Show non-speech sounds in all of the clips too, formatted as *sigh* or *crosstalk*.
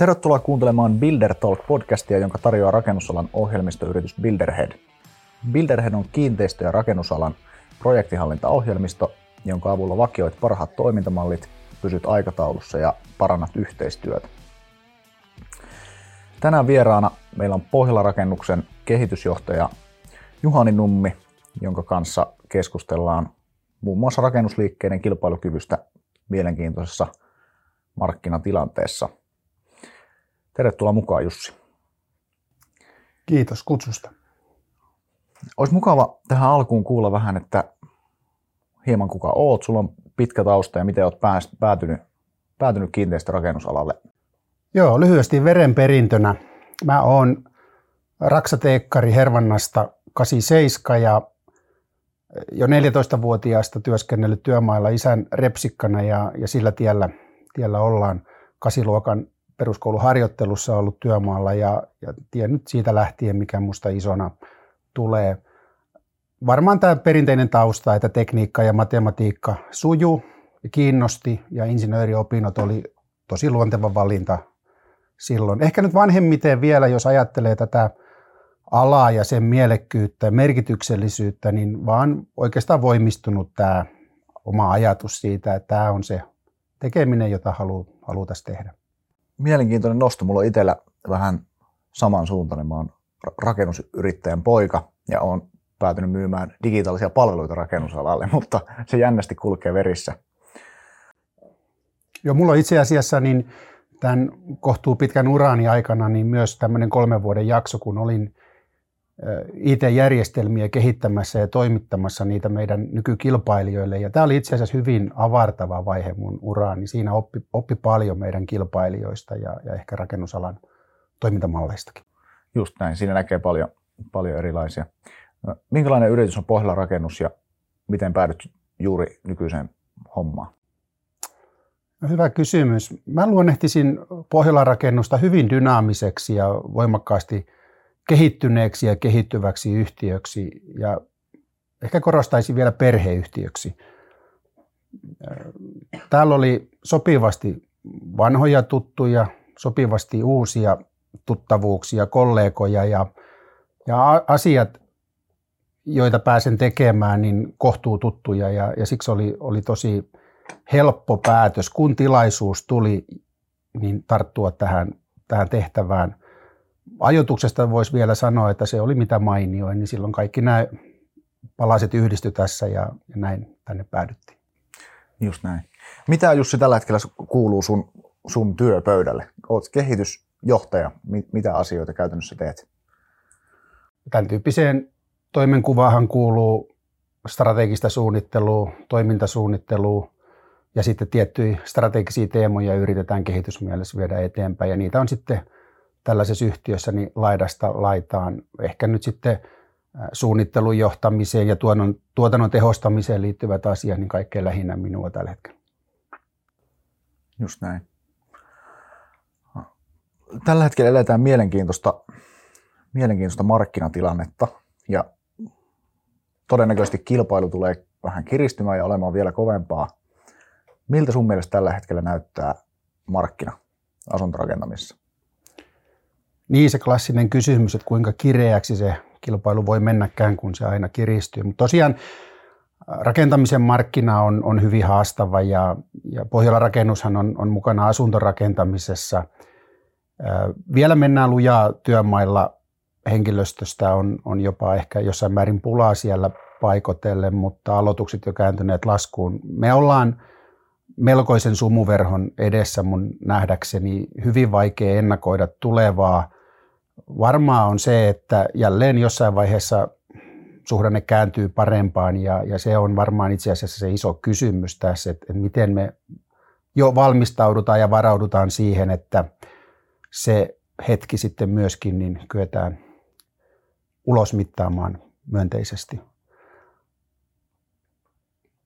Tervetuloa kuuntelemaan Builder Talk-podcastia, jonka tarjoaa rakennusalan ohjelmistoyritys Builderhead. Builderhead on kiinteistö- ja rakennusalan projektihallintaohjelmisto, jonka avulla vakioit parhaat toimintamallit, pysyt aikataulussa ja parannat yhteistyötä. Tänään vieraana meillä on Pohjola-rakennuksen kehitysjohtaja Juhani Nummi, jonka kanssa keskustellaan muun muassa rakennusliikkeiden kilpailukyvystä mielenkiintoisessa markkinatilanteessa. Tervetuloa mukaan Jussi. Kiitos kutsusta. Olisi mukava tähän alkuun kuulla vähän, että hieman kuka oot, sulla on pitkä tausta ja miten olet päätynyt, päätynyt kiinteistörakennusalalle? Joo, lyhyesti verenperintönä. Mä oon raksateekkari Hervannasta 87 ja jo 14-vuotiaasta työskennellyt työmailla isän repsikkana ja, ja sillä tiellä, tiellä ollaan kasiluokan peruskouluharjoittelussa ollut työmaalla ja, ja tiennyt siitä lähtien, mikä musta isona tulee. Varmaan tämä perinteinen tausta, että tekniikka ja matematiikka suju ja kiinnosti ja insinööriopinnot oli tosi luonteva valinta silloin. Ehkä nyt vanhemmiten vielä, jos ajattelee tätä alaa ja sen mielekkyyttä ja merkityksellisyyttä, niin vaan oikeastaan voimistunut tämä oma ajatus siitä, että tämä on se tekeminen, jota halutaan tehdä. Mielenkiintoinen nosto. Mulla on itsellä vähän samansuuntainen. Mä oon rakennusyrittäjän poika ja on päätynyt myymään digitaalisia palveluita rakennusalalle, *laughs* mutta se jännästi kulkee verissä. Joo, mulla itse asiassa niin tämän kohtuu pitkän urani aikana niin myös tämmöinen kolmen vuoden jakso, kun olin IT-järjestelmiä kehittämässä ja toimittamassa niitä meidän nykykilpailijoille. Ja tämä oli itse asiassa hyvin avartava vaihe mun uraani. Siinä oppi, oppi paljon meidän kilpailijoista ja, ja ehkä rakennusalan toimintamalleistakin. Just näin, siinä näkee paljon, paljon erilaisia. Minkälainen yritys on Pohjola rakennus ja miten päädyt juuri nykyiseen hommaan? No, hyvä kysymys. Mä luonnehtisin Pohjolan rakennusta hyvin dynaamiseksi ja voimakkaasti kehittyneeksi ja kehittyväksi yhtiöksi ja ehkä korostaisin vielä perheyhtiöksi. Täällä oli sopivasti vanhoja tuttuja, sopivasti uusia tuttavuuksia, kollegoja ja, ja asiat, joita pääsen tekemään, niin kohtuu tuttuja ja, ja siksi oli, oli tosi helppo päätös, kun tilaisuus tuli, niin tarttua tähän, tähän tehtävään. Ajotuksesta voisi vielä sanoa, että se oli mitä mainioin, niin silloin kaikki nämä palaset yhdistyi tässä ja, ja näin tänne päädyttiin. Just näin. Mitä Jussi tällä hetkellä kuuluu sun, sun työpöydälle? Olet kehitysjohtaja. Mitä asioita käytännössä teet? Tämän tyyppiseen toimenkuvaahan kuuluu strategista suunnittelua, toimintasuunnittelua, ja sitten tiettyjä strategisia teemoja yritetään kehitysmielessä viedä eteenpäin ja niitä on sitten tällaisessa yhtiössä niin laidasta laitaan. Ehkä nyt sitten suunnittelun johtamiseen ja tuotannon, tuotannon tehostamiseen liittyvät asiat, niin kaikkein lähinnä minua tällä hetkellä. Just näin. Tällä hetkellä eletään mielenkiintoista, mielenkiintoista markkinatilannetta ja todennäköisesti kilpailu tulee vähän kiristymään ja olemaan vielä kovempaa Miltä sun mielestä tällä hetkellä näyttää markkina asuntorakentamisessa? Niin se klassinen kysymys, että kuinka kireäksi se kilpailu voi mennäkään, kun se aina kiristyy. Mutta tosiaan rakentamisen markkina on, on hyvin haastava ja, ja Pohjola rakennushan on, on mukana asuntorakentamisessa. Vielä mennään lujaa työmailla. Henkilöstöstä on, on jopa ehkä jossain määrin pulaa siellä paikotellen, mutta aloitukset jo kääntyneet laskuun. Me ollaan melkoisen sumuverhon edessä mun nähdäkseni hyvin vaikea ennakoida tulevaa. Varmaa on se, että jälleen jossain vaiheessa suhdanne kääntyy parempaan ja, ja se on varmaan itse asiassa se iso kysymys tässä, että, että miten me jo valmistaudutaan ja varaudutaan siihen, että se hetki sitten myöskin niin kyetään ulosmittaamaan myönteisesti.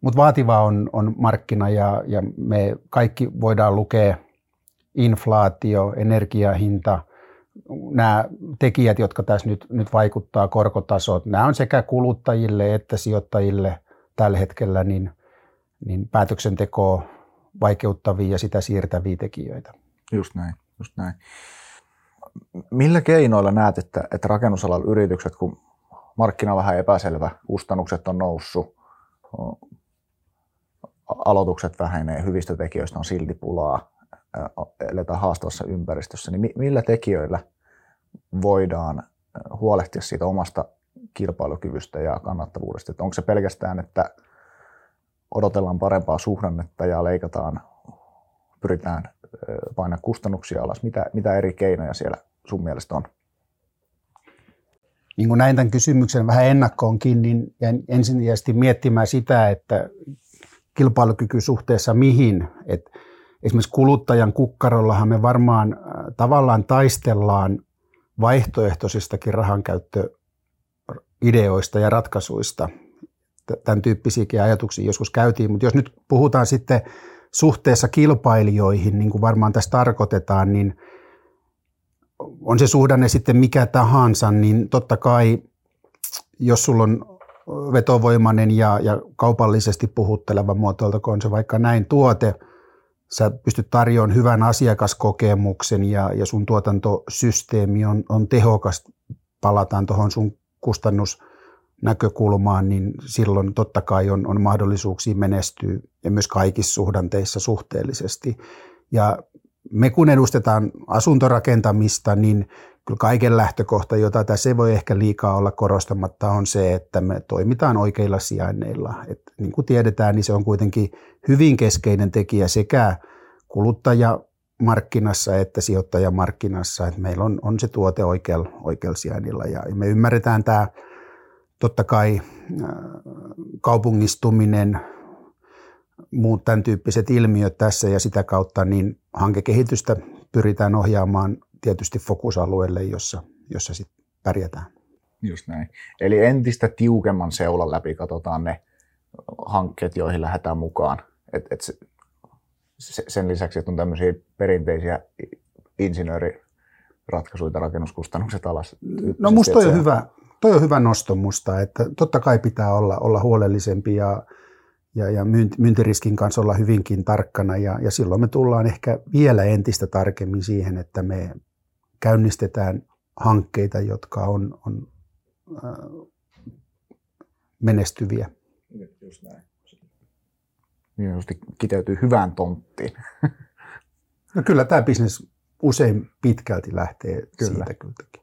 Mutta vaativa on, on markkina ja, ja me kaikki voidaan lukea inflaatio, energiahinta, nämä tekijät, jotka tässä nyt, nyt vaikuttaa, korkotasot, nämä on sekä kuluttajille että sijoittajille tällä hetkellä niin, niin päätöksentekoa vaikeuttavia ja sitä siirtäviä tekijöitä. Just näin. Just näin. Millä keinoilla näet, että, että rakennusalan yritykset, kun markkina on vähän epäselvä, kustannukset on noussut, aloitukset vähenee, hyvistä tekijöistä on silti pulaa, eletään haastavassa ympäristössä, niin millä tekijöillä voidaan huolehtia siitä omasta kilpailukyvystä ja kannattavuudesta? Että onko se pelkästään, että odotellaan parempaa suhdannetta ja leikataan, pyritään painaa kustannuksia alas? Mitä, mitä eri keinoja siellä sun mielestä on? Niin kuin näin tämän kysymyksen vähän ennakkoonkin, niin ensisijaisesti miettimään sitä, että kilpailukyky suhteessa mihin. Et esimerkiksi kuluttajan kukkarollahan me varmaan äh, tavallaan taistellaan vaihtoehtoisistakin rahankäyttöideoista ja ratkaisuista. Tämän tyyppisiäkin ajatuksia joskus käytiin, mutta jos nyt puhutaan sitten suhteessa kilpailijoihin, niin kuin varmaan tässä tarkoitetaan, niin on se suhdanne sitten mikä tahansa, niin totta kai jos sulla on vetovoimainen ja, ja kaupallisesti puhutteleva muotoiltakoon se vaikka näin tuote, sä pystyt tarjoamaan hyvän asiakaskokemuksen ja, ja sun tuotantosysteemi on, on tehokas, palataan tuohon sun kustannusnäkökulmaan, niin silloin totta kai on, on mahdollisuuksia menestyä ja myös kaikissa suhdanteissa suhteellisesti. Ja me kun edustetaan asuntorakentamista, niin kyllä kaiken lähtökohta, jota tässä ei voi ehkä liikaa olla korostamatta, on se, että me toimitaan oikeilla sijainneilla. Et niin kuin tiedetään, niin se on kuitenkin hyvin keskeinen tekijä sekä kuluttajamarkkinassa että sijoittajamarkkinassa, että meillä on, on se tuote oikealla, oikealla sijainnilla. Ja me ymmärretään tämä totta kai äh, kaupungistuminen, muut tämän tyyppiset ilmiöt tässä ja sitä kautta niin hankekehitystä pyritään ohjaamaan tietysti fokusalueelle, jossa, jossa sitten pärjätään. Just näin. Eli entistä tiukemman seulan läpi katsotaan ne hankkeet, joihin lähdetään mukaan. Et, et se, se, sen lisäksi, että on tämmöisiä perinteisiä insinööriratkaisuja, rakennuskustannukset alas. No musta toi on, hyvä, toi on hyvä nosto musta, että totta kai pitää olla, olla huolellisempi ja, ja, ja myyntiriskin kanssa olla hyvinkin tarkkana ja, ja silloin me tullaan ehkä vielä entistä tarkemmin siihen, että me käynnistetään hankkeita, jotka on, on äh, menestyviä. Just näin. Kiteytyy hyvään tonttiin. *laughs* No kyllä tämä bisnes usein pitkälti lähtee kyllä. siitä kyltäkin.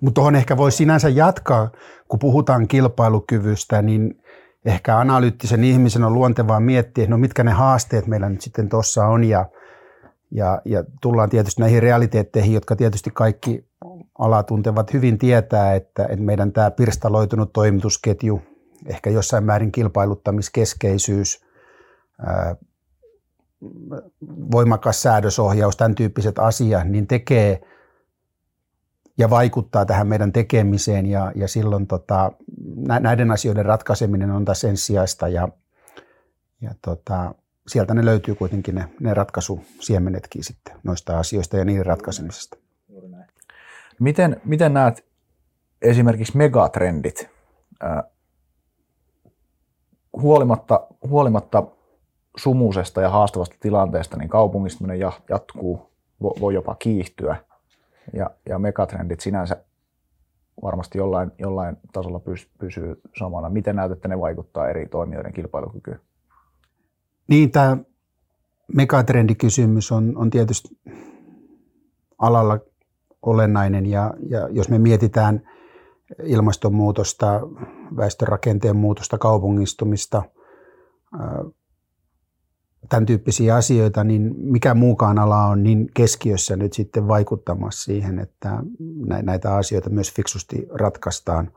Mutta tuohon ehkä voi sinänsä jatkaa, kun puhutaan kilpailukyvystä, niin ehkä analyyttisen ihmisen on luontevaa miettiä, no mitkä ne haasteet meillä nyt sitten tuossa on ja – ja, ja tullaan tietysti näihin realiteetteihin, jotka tietysti kaikki ala tuntevat hyvin tietää, että, että meidän tämä pirstaloitunut toimitusketju, ehkä jossain määrin kilpailuttamiskeskeisyys, ää, voimakas säädösohjaus, tämän tyyppiset asiat, niin tekee ja vaikuttaa tähän meidän tekemiseen ja, ja silloin tota, näiden asioiden ratkaiseminen on tässä ensisijaista ja, ja tota, sieltä ne löytyy kuitenkin ne, ne ratkaisusiemenetkin sitten noista asioista ja niiden ratkaisemisesta. Miten, miten näet esimerkiksi megatrendit? Äh, huolimatta, huolimatta sumuisesta ja haastavasta tilanteesta, niin kaupungistuminen jatkuu, voi jopa kiihtyä. Ja, ja megatrendit sinänsä varmasti jollain, jollain tasolla pysyy samana. Miten näet, että ne vaikuttaa eri toimijoiden kilpailukykyyn? Niin, tämä megatrendikysymys on, on tietysti alalla olennainen ja, ja jos me mietitään ilmastonmuutosta, väestörakenteen muutosta, kaupungistumista, tämän tyyppisiä asioita, niin mikä muukaan ala on niin keskiössä nyt sitten vaikuttamassa siihen, että näitä asioita myös fiksusti ratkaistaan –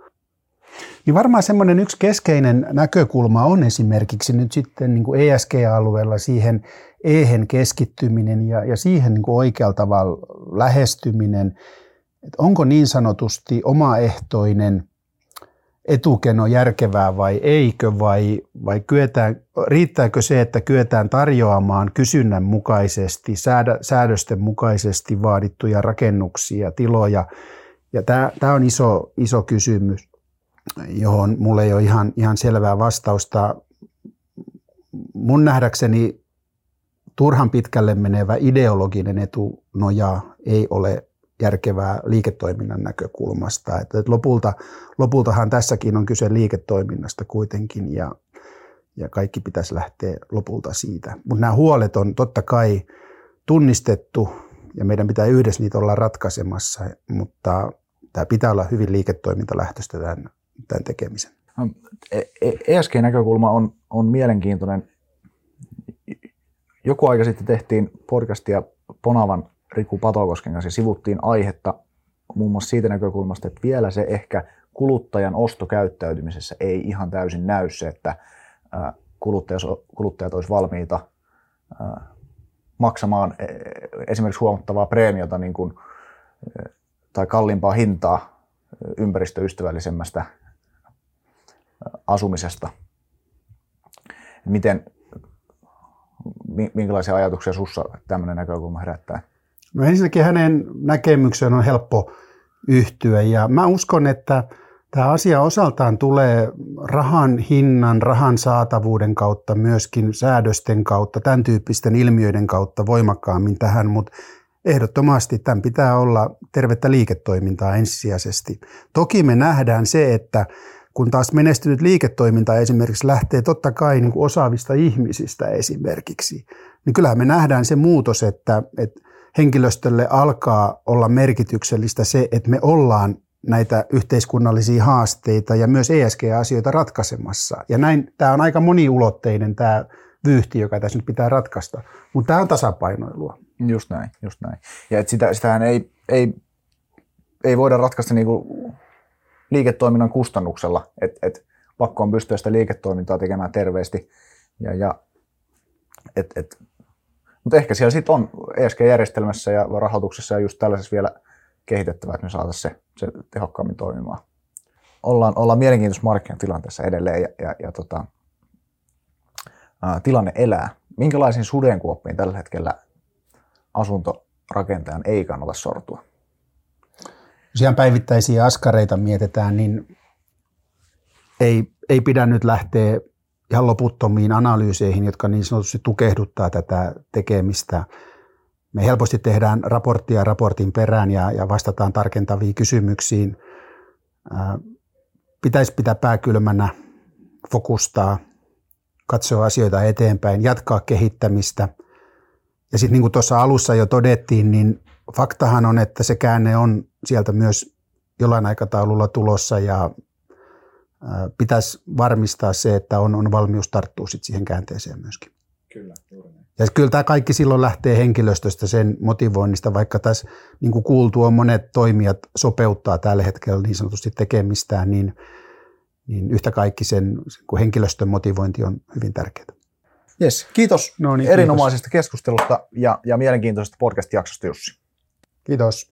niin varmaan semmoinen yksi keskeinen näkökulma on esimerkiksi nyt sitten niin kuin ESG-alueella siihen ehen keskittyminen ja, ja siihen niin kuin oikealla tavalla lähestyminen. Että onko niin sanotusti omaehtoinen etukeno järkevää vai eikö, vai, vai kyetään, riittääkö se, että kyetään tarjoamaan kysynnän mukaisesti, säädö, säädösten mukaisesti vaadittuja rakennuksia, tiloja. Ja tämä, tämä on iso, iso kysymys johon mulle ei ole ihan, ihan selvää vastausta. Mun nähdäkseni turhan pitkälle menevä ideologinen etunoja ei ole järkevää liiketoiminnan näkökulmasta. Että lopulta, lopultahan tässäkin on kyse liiketoiminnasta kuitenkin ja, ja kaikki pitäisi lähteä lopulta siitä. Mutta nämä huolet on totta kai tunnistettu ja meidän pitää yhdessä niitä olla ratkaisemassa, mutta tämä pitää olla hyvin liiketoimintalähtöistä tämän, tämän tekemisen. ESG-näkökulma on, on mielenkiintoinen. Joku aika sitten tehtiin podcastia Ponavan Riku Patokosken kanssa sivuttiin aihetta muun muassa siitä näkökulmasta, että vielä se ehkä kuluttajan ostokäyttäytymisessä ei ihan täysin näy se, että kuluttajat, kuluttajat olisivat valmiita maksamaan e, esimerkiksi huomattavaa preemiota niin kuin, tai kalliimpaa hintaa ympäristöystävällisemmästä asumisesta. Miten, minkälaisia ajatuksia sussa tämmöinen näkökulma herättää? No ensinnäkin hänen näkemykseen on helppo yhtyä ja mä uskon, että tämä asia osaltaan tulee rahan hinnan, rahan saatavuuden kautta, myöskin säädösten kautta, tämän tyyppisten ilmiöiden kautta voimakkaammin tähän, mutta ehdottomasti tämän pitää olla tervettä liiketoimintaa ensisijaisesti. Toki me nähdään se, että kun taas menestynyt liiketoiminta esimerkiksi lähtee totta kai niin kuin osaavista ihmisistä esimerkiksi, niin kyllähän me nähdään se muutos, että, että henkilöstölle alkaa olla merkityksellistä se, että me ollaan näitä yhteiskunnallisia haasteita ja myös ESG-asioita ratkaisemassa. Ja näin, tämä on aika moniulotteinen tämä vyyhti, joka tässä nyt pitää ratkaista. Mutta tämä on tasapainoilua. Just näin, just näin. Ja et sitä, sitähän ei, ei, ei voida ratkaista niinku liiketoiminnan kustannuksella, että et pakko on pystyä sitä liiketoimintaa tekemään terveesti. Ja, ja, et, et, mutta ehkä siellä sitten on ESG-järjestelmässä ja rahoituksessa ja just tällaisessa vielä kehitettävä, että me saataisiin se, se tehokkaammin toimimaan. Ollaan, ollaan mielenkiintoisessa markkinatilanteessa edelleen ja, ja, ja tota, ää, tilanne elää. Minkälaisiin sudenkuoppiin tällä hetkellä asuntorakentajan ei kannata sortua? Jos ihan päivittäisiä askareita mietitään, niin ei, ei pidä nyt lähteä ihan loputtomiin analyyseihin, jotka niin sanotusti tukehduttaa tätä tekemistä. Me helposti tehdään raporttia raportin perään ja, ja vastataan tarkentaviin kysymyksiin. Ää, pitäisi pitää pääkylmänä, fokustaa, katsoa asioita eteenpäin, jatkaa kehittämistä. Ja sitten niin kuin tuossa alussa jo todettiin, niin faktahan on, että se käänne on sieltä myös jollain aikataululla tulossa ja pitäisi varmistaa se, että on, on valmius tarttua sit siihen käänteeseen myöskin. Kyllä, juuri Ja kyllä tämä kaikki silloin lähtee henkilöstöstä sen motivoinnista, vaikka tässä niin kuin kuultu on monet toimijat sopeuttaa tällä hetkellä niin sanotusti tekemistään, niin, niin yhtä kaikki sen, sen henkilöstön motivointi on hyvin tärkeää. Yes, kiitos no niin, erinomaisesta kiitos. keskustelusta ja, ja mielenkiintoisesta podcast-jaksosta Jussi. Kiitos.